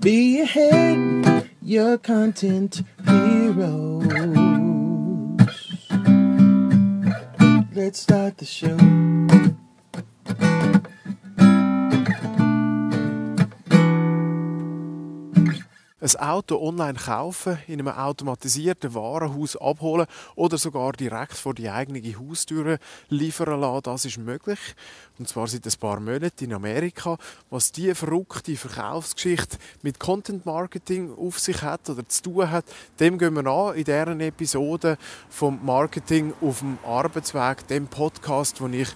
Be ahead, your content heroes. Let's start the show. Ein Auto online kaufen, in einem automatisierten Warenhaus abholen oder sogar direkt vor die eigene Haustür liefern lassen, das ist möglich. Und zwar seit ein paar Monaten in Amerika. Was diese verrückte Verkaufsgeschichte mit Content Marketing auf sich hat oder zu tun hat, dem gehen wir an in deren Episode vom Marketing auf dem Arbeitsweg, dem Podcast, wo ich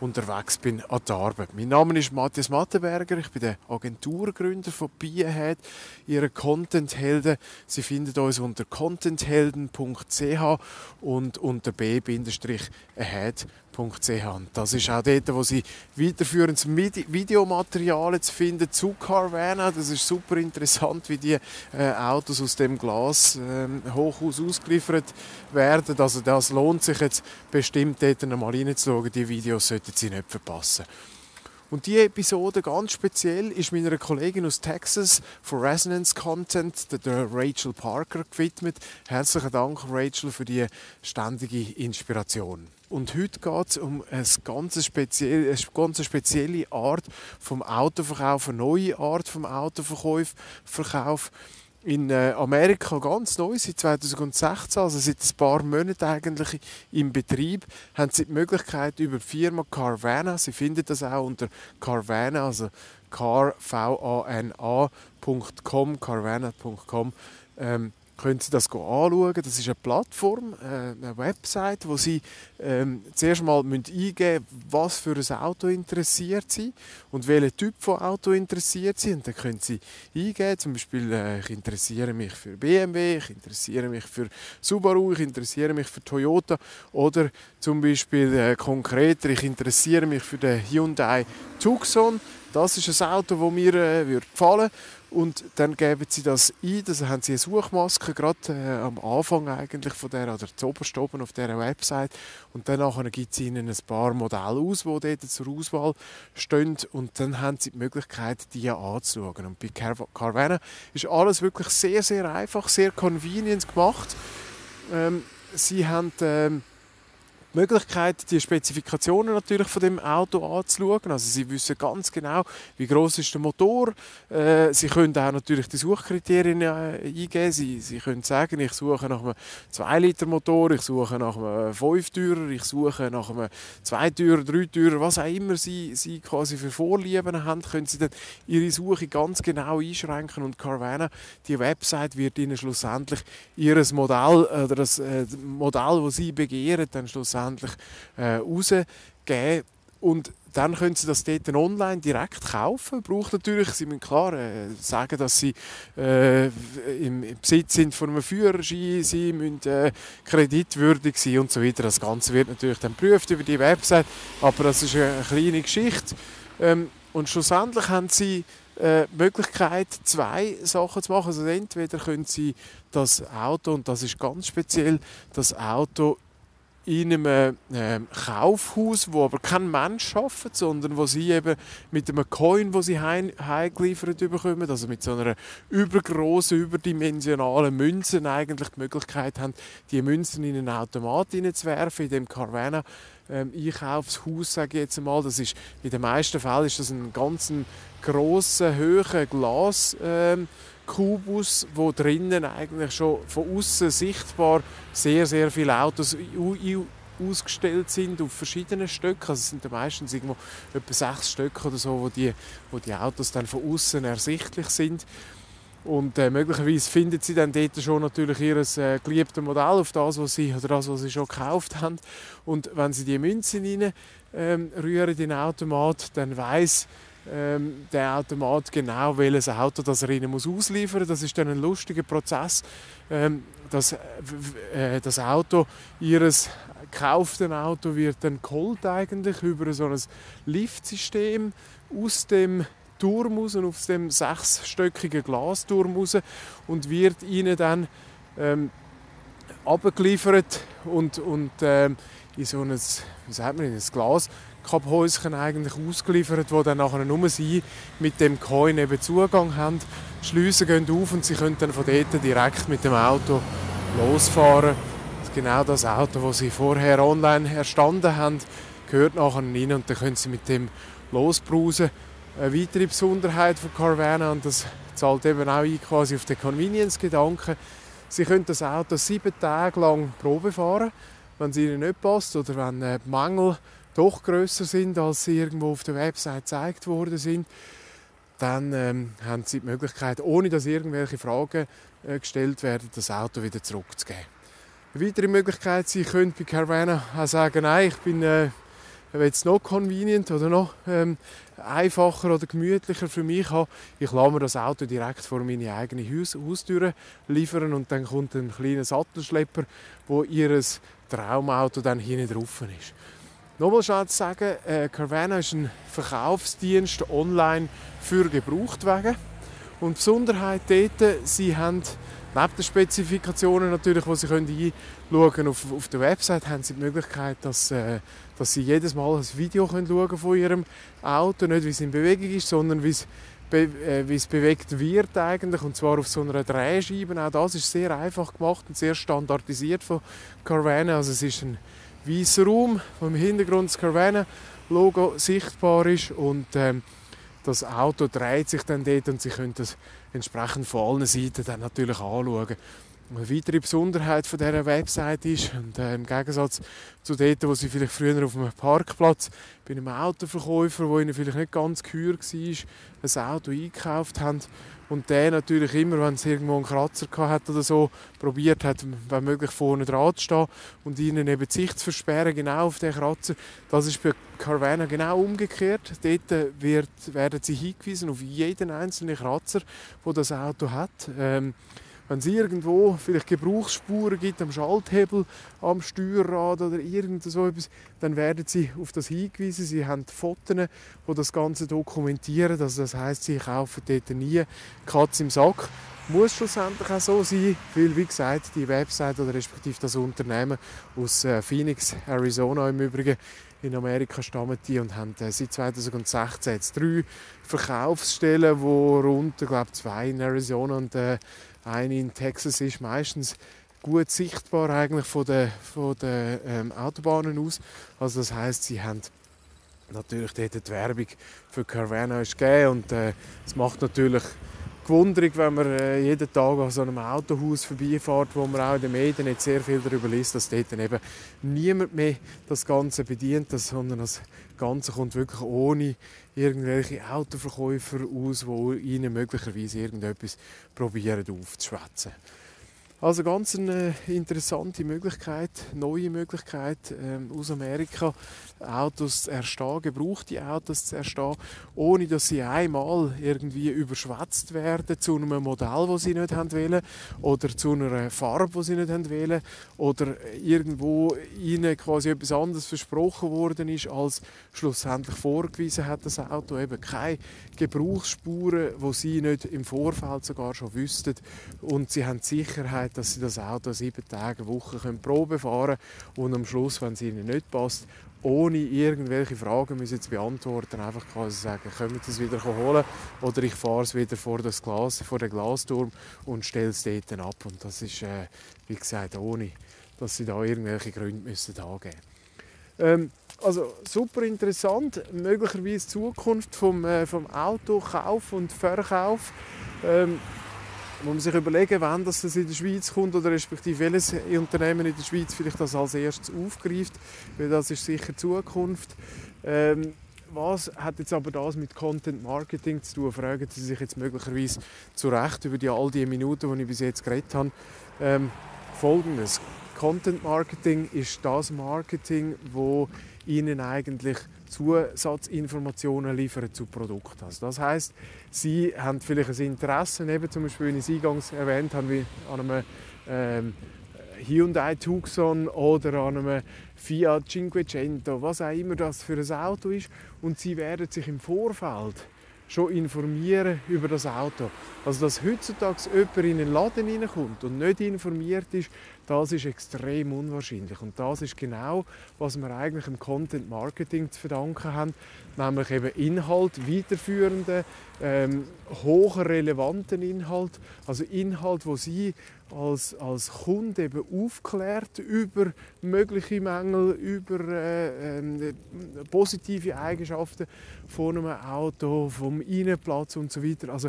unterwegs bin an der Arbeit. Mein Name ist Matthias Mattenberger, ich bin der Agenturgründer von Biehead, ihre Content-Helden. Sie finden uns unter contenthelden.ch und unter b-ahead.ch und das ist auch dort, wo Sie weiterführendes Videomaterial zu finden zu Carvana. Das ist super interessant, wie die äh, Autos aus dem Glas äh, Hochhaus ausgeliefert werden. Also das lohnt sich jetzt bestimmt dort einmal reinzuschauen. Die Videos sollten Sie nicht verpassen. Und diese Episode ganz speziell ist meiner Kollegin aus Texas von Resonance Content, der Rachel Parker, gewidmet. Herzlichen Dank, Rachel, für die ständige Inspiration. Und heute geht es um eine ganz spezielle, eine ganz spezielle Art vom Autoverkauf, eine neue Art vom Autoverkauf in äh, Amerika ganz neu, seit 2016, also seit ein paar Monaten eigentlich im Betrieb, haben sie die Möglichkeit über die Firma Carvana, sie finden das auch unter Carvana, also carvana.com, carvana.com, ähm, können Sie das anschauen. Das ist eine Plattform, äh, eine Website, wo Sie ähm, zuerst mal eingeben müssen, was für ein Auto interessiert Sie und welchen Typ von Auto interessiert Sie. Und dann können Sie eingeben, zum Beispiel, äh, ich interessiere mich für BMW, ich interessiere mich für Subaru, ich interessiere mich für Toyota oder zum Beispiel äh, konkreter, ich interessiere mich für den Hyundai Tucson. Das ist ein Auto, das mir äh, würde gefallen und dann geben sie das ein, also haben sie eine Suchmaske, gerade äh, am Anfang eigentlich von der, oder zuoberst oben auf dieser Website. Und dann gibt es ihnen ein paar Modelle aus, die dort zur Auswahl stehen. Und dann haben sie die Möglichkeit, die anzuschauen. Und bei Carvana ist alles wirklich sehr, sehr einfach, sehr convenient gemacht. Ähm, sie haben... Ähm, die Möglichkeit, die Spezifikationen natürlich von dem Auto anzuschauen. Also sie wissen ganz genau, wie groß ist der Motor. Äh, sie können auch natürlich die Suchkriterien äh, eingeben. Sie, sie können sagen, ich suche nach einem 2 Liter Motor, ich suche nach einem 5 Türer, ich suche nach einem 2 Türer, 3 Türer, was auch immer sie, sie quasi für Vorlieben haben, können sie dann ihre Suche ganz genau einschränken und Carvana, die Website wird ihnen schlussendlich ihr Modell oder das äh, Modell, das sie begehren, dann schlussendlich schlussendlich äh, rausgeben. Und dann können Sie das dort online direkt kaufen. Braucht natürlich, Sie müssen klar äh, sagen, dass Sie äh, im, Besitz sind von einem Führerschein, Sie müssen äh, kreditwürdig sein und so weiter. Das Ganze wird natürlich dann geprüft über die Website, aber das ist eine kleine Geschichte. Ähm, und schlussendlich haben Sie äh, Möglichkeit, zwei Sachen zu machen. Also entweder können Sie das Auto, und das ist ganz speziell, das Auto in einem äh, Kaufhaus, wo aber kein Mensch arbeitet, sondern wo sie eben mit einem Coin, wo sie heimgeliefert bekommen, also mit so einer übergroßen, überdimensionalen Münze eigentlich die Möglichkeit haben, die Münzen in einen Automat hineinzuwerfen, in dem Carvana ähm, Einkaufshaus, sage ich jetzt einmal. Das ist, in den meisten Fällen ist das ein ganz grosser, hoher Glas ähm, Kubus, wo drinnen eigentlich schon von außen sichtbar sehr, sehr viele Autos ausgestellt sind auf verschiedenen Stöcken. Also es sind meistens irgendwo etwa sechs Stücke oder so, wo die, wo die Autos dann von außen ersichtlich sind. Und äh, möglicherweise finden sie dann dort schon natürlich ihr äh, geliebtes Modell auf das, was sie oder das, was sie schon gekauft haben. Und wenn sie die Münzen rein ähm, rühren in den Automat, dann weiß ähm, der Automat genau, welches Auto das er ihnen muss ausliefern muss. Das ist dann ein lustiger Prozess, ähm, dass äh, das Auto, ihres gekauften Auto wird dann geholt eigentlich über so ein Liftsystem aus dem Turm raus, auf dem sechsstöckigen Glasturm raus und wird ihnen dann ähm, abgeliefert und, und ähm, in so ein, wie sagt man, in ein Glas Backup-Häuschen eigentlich ausgeliefert, wo dann nachher nur sie mit dem Coin eben Zugang haben. Die Schliessen gehen auf und sie können dann von dort direkt mit dem Auto losfahren. Das ist genau das Auto, das sie vorher online erstanden haben, gehört nachher rein und dann können sie mit dem losbrausen. Eine weitere Besonderheit von Carvana, und das zahlt eben auch ein quasi auf den Convenience-Gedanken, sie können das Auto sieben Tage lang Probe fahren, wenn es ihnen nicht passt oder wenn äh, die Mängel doch größer sind, als sie irgendwo auf der Website gezeigt worden sind, dann ähm, haben sie die Möglichkeit, ohne dass irgendwelche Fragen äh, gestellt werden, das Auto wieder zurückzugeben. Eine weitere Möglichkeit, Sie können bei Carvana auch sagen, nein, ich bin äh, jetzt noch convenient oder noch ähm, einfacher oder gemütlicher für mich haben. Ich lasse mir das Auto direkt vor meine eigene Haus Haustür liefern und dann kommt ein kleiner Sattelschlepper, wo ihr Traumauto dann hinten drauf ist. Nochmal schnell zu sagen, äh, Carvana ist ein Verkaufsdienst online für Gebrauchtwagen. Und die Besonderheit dort, sie haben neben den Spezifikationen natürlich, die sie können einschauen können auf, auf der Website, haben sie die Möglichkeit, dass, äh, dass sie jedes Mal ein Video können schauen von ihrem Auto, nicht wie es in Bewegung ist, sondern wie es, äh, wie es bewegt wird eigentlich, und zwar auf so einer Drehscheibe. Auch das ist sehr einfach gemacht und sehr standardisiert von Carvana. Also es ist ein weißer Raum, wo im Hintergrund das Carvana-Logo sichtbar ist und ähm, das Auto dreht sich dann dort und Sie können das entsprechend von allen Seiten dann natürlich anschauen. Eine weitere Besonderheit von dieser Website ist, und, äh, im Gegensatz zu dort, wo Sie vielleicht früher auf einem Parkplatz bei einem Autoverkäufer, wo Ihnen vielleicht nicht ganz gehör war, ein Auto eingekauft haben, und der natürlich immer, wenn es irgendwo einen Kratzer hat oder so, probiert hat, wenn möglich vorne dran zu stehen und ihnen eben die Sicht zu versperren, genau auf den Kratzer. Das ist bei Carvana genau umgekehrt. Dort wird, werden sie hingewiesen auf jeden einzelnen Kratzer, wo das Auto hat. Ähm, wenn es irgendwo vielleicht Gebrauchsspuren gibt am Schalthebel, am Steuerrad oder irgend so etwas, dann werden sie auf das hingewiesen. Sie haben Fotos, die das Ganze dokumentieren. Also das heißt, sie kaufen dort nie Katz im Sack. Muss schlussendlich auch so sein, weil, wie gesagt, die Website oder respektive das Unternehmen aus äh, Phoenix, Arizona im Übrigen, in Amerika stammen die und haben äh, seit 2016 jetzt drei Verkaufsstellen, wo rund, ich glaube, zwei in Arizona und äh, eine in Texas ist meistens gut sichtbar eigentlich von den, von den ähm, Autobahnen aus. Also das heißt, sie haben natürlich dort die Werbung für Carvana gegeben und äh, es äh, macht natürlich gewundert, wenn man äh, jeden Tag an so einem Autohaus vorbeifährt, wo man auch in den Medien nicht sehr viel darüber liest, dass dort eben niemand mehr das Ganze bedient, sondern das Ganze kommt wirklich ohne irgendwelche Autoverkäufer aus, die ihnen möglicherweise irgendetwas probieren aufzuschwätzen. Also ganz eine interessante Möglichkeit, neue Möglichkeit ähm, aus Amerika, Autos zu erstehen, gebrauchte Autos zu erstehen, ohne dass sie einmal irgendwie überschwätzt werden zu einem Modell, das sie nicht haben wollen, oder zu einer Farbe, die sie nicht haben wollen, oder irgendwo ihnen quasi etwas anderes versprochen worden ist, als schlussendlich vorgewiesen hat das Auto. Eben keine Gebrauchsspuren, wo sie nicht im Vorfeld sogar schon wüssten und sie haben die Sicherheit, dass sie das Auto sieben Tage, eine Woche können Probe fahren und am Schluss, wenn es ihnen nicht passt, ohne irgendwelche Fragen müssen zu beantworten, einfach quasi sagen, können Sie es wieder holen oder ich fahre es wieder vor, das Glas, vor den Glasturm und stelle es dort ab. Und das ist, äh, wie gesagt, ohne, dass Sie da irgendwelche Gründe müssen angeben ähm, also super interessant, möglicherweise Zukunft vom, äh, vom Autokauf und Verkauf. Ähm, man sich überlegen, wann das in der Schweiz kommt oder respektive welches Unternehmen in der Schweiz vielleicht das als erstes aufgreift, weil das ist sicher Zukunft. Ähm, was hat jetzt aber das mit Content Marketing zu tun? Fragen Sie sich jetzt möglicherweise zu Recht über die all die Minuten, die ich bis jetzt geredet habe. Ähm, Folgendes: Content Marketing ist das Marketing, wo Ihnen eigentlich Zusatzinformationen liefern zu Produkten. Also das heißt, Sie haben vielleicht ein Interesse, eben zum Beispiel, wie ich es eingangs erwähnt habe, wie an einem ähm, Hyundai Tucson oder an einem Fiat Cinquecento, was auch immer das für ein Auto ist. Und Sie werden sich im Vorfeld schon informieren über das Auto. Also dass heutzutage jemand in einen Laden hineinkommt und nicht informiert ist, das ist extrem unwahrscheinlich. Und das ist genau, was wir eigentlich im Content Marketing zu verdanken haben, nämlich eben Inhalt, weiterführende, ähm, hochrelevanten Inhalt, also Inhalt, wo Sie als, als Kunde eben aufklärt über mögliche Mängel, über äh, äh, positive Eigenschaften von einem Auto, vom Innenplatz und so weiter. Also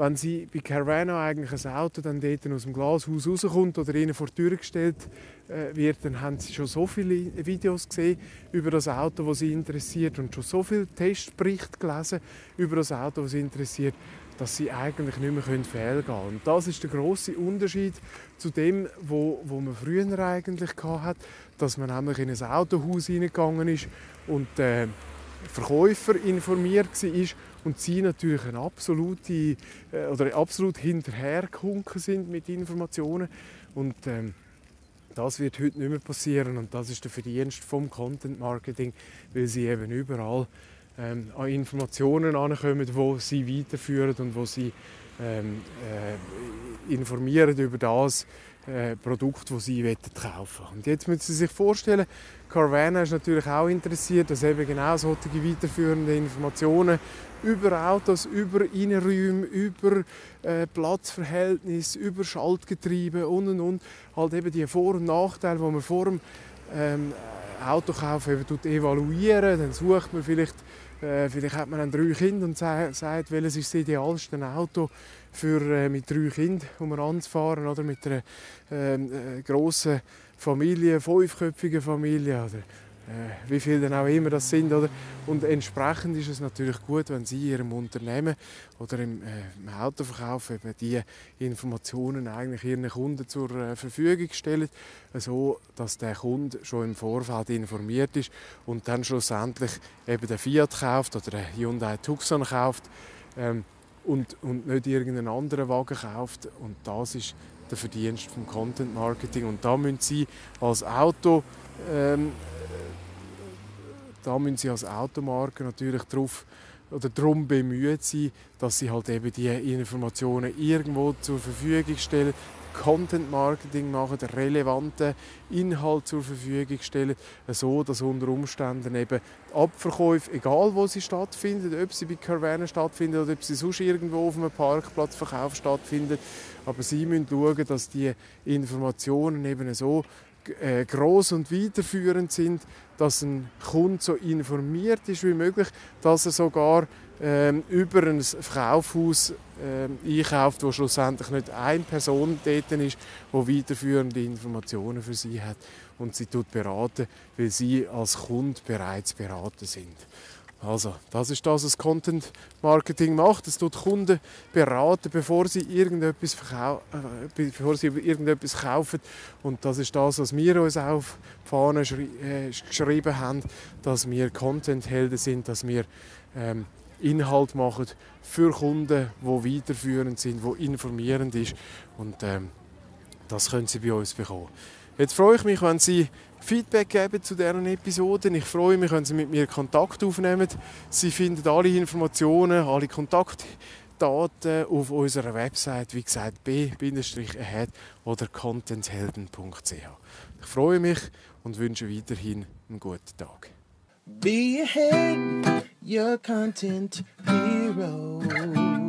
wenn sie bei Carvana eigentlich ein Auto dann dort aus dem Glashaus rauskommt oder ihnen vor die Tür gestellt äh, wird, dann haben sie schon so viele Videos gesehen über das Auto, das sie interessiert und schon so viele Testberichte gelesen über das Auto, das sie interessiert, dass sie eigentlich nicht mehr fehlgehen können. Und das ist der große Unterschied zu dem, wo, wo man früher eigentlich hatte, dass man nämlich in ein Autohaus hineingegangen ist und äh, Verkäufer informiert war und sie natürlich eine absolute, äh, oder absolut hinterhergehunken sind mit Informationen. Und ähm, das wird heute nicht mehr passieren und das ist der Verdienst vom Content Marketing, weil sie eben überall ähm, an Informationen ankommen, wo sie weiterführen und wo sie ähm, äh, informieren über das, äh, Produkt, das sie kaufen wollen. Und jetzt müssen Sie sich vorstellen, Carvana ist natürlich auch interessiert, dass eben genau solche weiterführende Informationen über Autos, über Innenräume, über äh, Platzverhältnis, über Schaltgetriebe und und und. Halt eben die Vor- und Nachteile, die man vor dem ähm, Autokauf eben evaluieren. Dann sucht man vielleicht äh, vielleicht hat man dann drei Kinder und sagt, welches ist das idealste Auto für, äh, mit drei Kindern, um anzufahren oder? Mit einer ähm, äh, grossen Familie, fünfköpfigen Familie oder wie viele dann auch immer das sind. Oder? Und entsprechend ist es natürlich gut, wenn Sie Ihrem Unternehmen oder im, äh, im Autoverkauf eben die Informationen eigentlich Ihren Kunden zur äh, Verfügung stellen, so dass der Kunde schon im Vorfeld informiert ist und dann schlussendlich eben den Fiat kauft oder den Hyundai Tucson kauft ähm, und, und nicht irgendeinen anderen Wagen kauft. Und das ist der Verdienst vom Content Marketing. Und da müssen Sie als Auto ähm, da müssen sie als Automarke natürlich darauf oder darum bemüht sein, dass sie halt eben die Informationen irgendwo zur Verfügung stellen, Content Marketing machen, relevanten Inhalt zur Verfügung stellen, so dass unter Umständen eben Abverkäufe, egal wo sie stattfinden, ob sie bei Carvana stattfinden oder ob sie sonst irgendwo auf einem Parkplatz Verkauf stattfinden, aber sie müssen schauen, dass die Informationen eben so äh, groß und weiterführend sind, dass ein Kunde so informiert ist wie möglich, dass er sogar ähm, über ein Kaufhaus ähm, einkauft, wo schlussendlich nicht eine Person dort ist, die weiterführende Informationen für sie hat und sie tut beraten, weil sie als Kunde bereits beraten sind. Also, das ist das, was Content Marketing macht. Es tut Kunden beraten, bevor sie irgendetwas, äh, bevor sie irgendetwas kaufen. Und das ist das, was wir uns auf die Fahne äh, geschrieben haben, dass wir Content-Helden sind, dass wir ähm, Inhalt machen für Kunden, die weiterführend sind, die informierend ist. Und ähm, das können Sie bei uns bekommen. Jetzt freue ich mich, wenn Sie Feedback geben zu deren Episoden. Ich freue mich, wenn Sie mit mir Kontakt aufnehmen. Sie finden alle Informationen, alle Kontaktdaten auf unserer Website, wie gesagt, b-ahead oder contenthelden.ch. Ich freue mich und wünsche weiterhin einen guten Tag. Be ahead, your content hero.